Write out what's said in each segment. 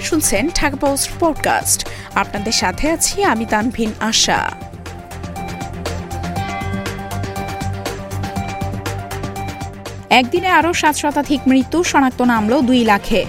শুনছেন Dhaka post podcast. আপনাদের সাথে আছি আমি তানভিন আশা। একদিনে আরও সাত শতাধিক মৃত্যু শনাক্ত নামল দুই লাখে।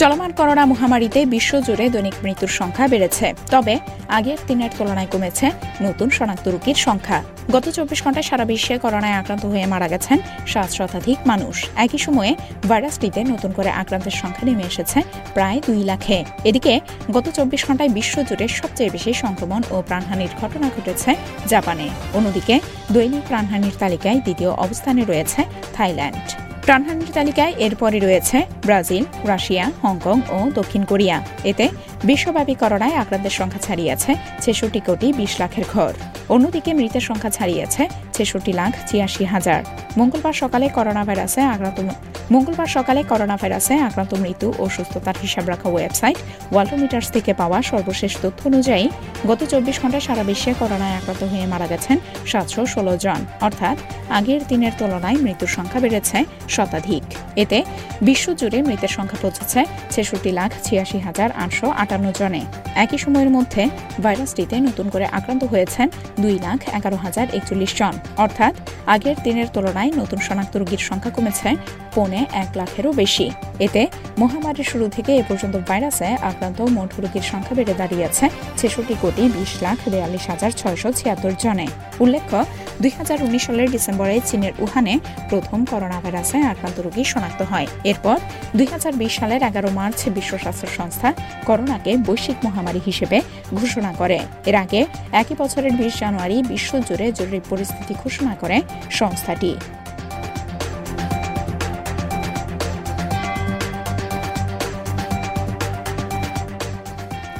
চলমান করোনা মহামারীতে বিশ্বজুড়ে দৈনিক মৃত্যুর সংখ্যা বেড়েছে। তবে আগের দিনের তুলনায় কমেছে নতুন শনাক্ত রোগীর সংখ্যা। গত চব্বিশ ঘন্টায় সারা বিশ্বে করোনায় আক্রান্ত হয়ে মারা গেছেন সাত শতাধিক মানুষ। একই সময়ে ভাইরাসটিতে নতুন করে আক্রান্তের সংখ্যা নেমে এসেছে প্রায় দুই লাখে। এদিকে গত চব্বিশ ঘন্টায় বিশ্বজুড়ে সবচেয়ে বেশি সংক্রমণ ও প্রাণহানির ঘটনা ঘটেছে জাপানে। অন্যদিকে দৈনিক প্রাণহানির তালিকায় দ্বিতীয় অবস্থানে রয়েছে থাইল্যান্ড। প্রাণহানির তালিকায় এরপরে রয়েছে ব্রাজিল, রাশিয়া, হংকং ও দক্ষিণ কোরিয়া। এতে বিশ্বব্যাপী করোনায় আক্রান্তের সংখ্যা ছাড়িয়েছে ছেষট্টি কোটি বিশ লাখের ঘর। অন্যদিকে মৃতের সংখ্যা ছাড়িয়েছে ছেষট্টি লাখ ছিয়াশি হাজার। মঙ্গলবার সকালে করোনা ভাইরাসে আক্রান্ত মঙ্গলবার সকালে করোনা ভাইরাসে আক্রান্ত মৃত্যু ও সুস্থতার হিসাব রাখা ওয়েবসাইট ওয়ালটোমিটার্স থেকে পাওয়া সর্বশেষ তথ্য অনুযায়ী গত চব্বিশ ঘন্টায় সারা বিশ্বে করোনায় আক্রান্ত হয়ে মারা গেছেন সাতশো ষোলো জন। অর্থাৎ আগের দিনের তুলনায় মৃত্যুর সংখ্যা বেড়েছে শতাধিক। এতে বিশ্বজুড়ে মৃতের সংখ্যা পৌঁছেছে ছেষট্টি লাখ ছিয়াশি হাজার আটশো আটান্ন জনে। একই সময়ের মধ্যে ভাইরাসটিতে নতুন করে আক্রান্ত হয়েছেন দুই লাখ এগারো হাজার একচল্লিশ জন। অর্থাৎ আগের দিনের তুলনায় নতুন শনাক্ত রোগীর সংখ্যা কমেছে পৌনে এক লাখেরও বেশি। এতে মহামারীর শুরু থেকে এ পর্যন্ত ভাইরাসে আক্রান্ত মোট রোগীর সংখ্যা বেড়ে দাঁড়িয়েছে ছেষট্টি কোটি বিশ লাখ বেয়াল্লিশ হাজার ছয়শো ছিয়াত্তর জনে। উল্লেখ্য দুই হাজার উনিশ সালের ডিসেম্বরে চীনের উহানে প্রথম করোনা ভাইরাসে আক্রান্ত রোগী শনাক্ত হয়। এরপর দুই হাজার বিশ সালের এগারো মার্চ বিশ্ব স্বাস্থ্য সংস্থা করোনাকে বৈশ্বিক মহামারী হিসেবে ঘোষণা করে। এর আগে একই বছরের বিশ জানুয়ারি বিশ্বজুড়ে জরুরি পরিস্থিতি ঘোষণা করে সংস্থাটি।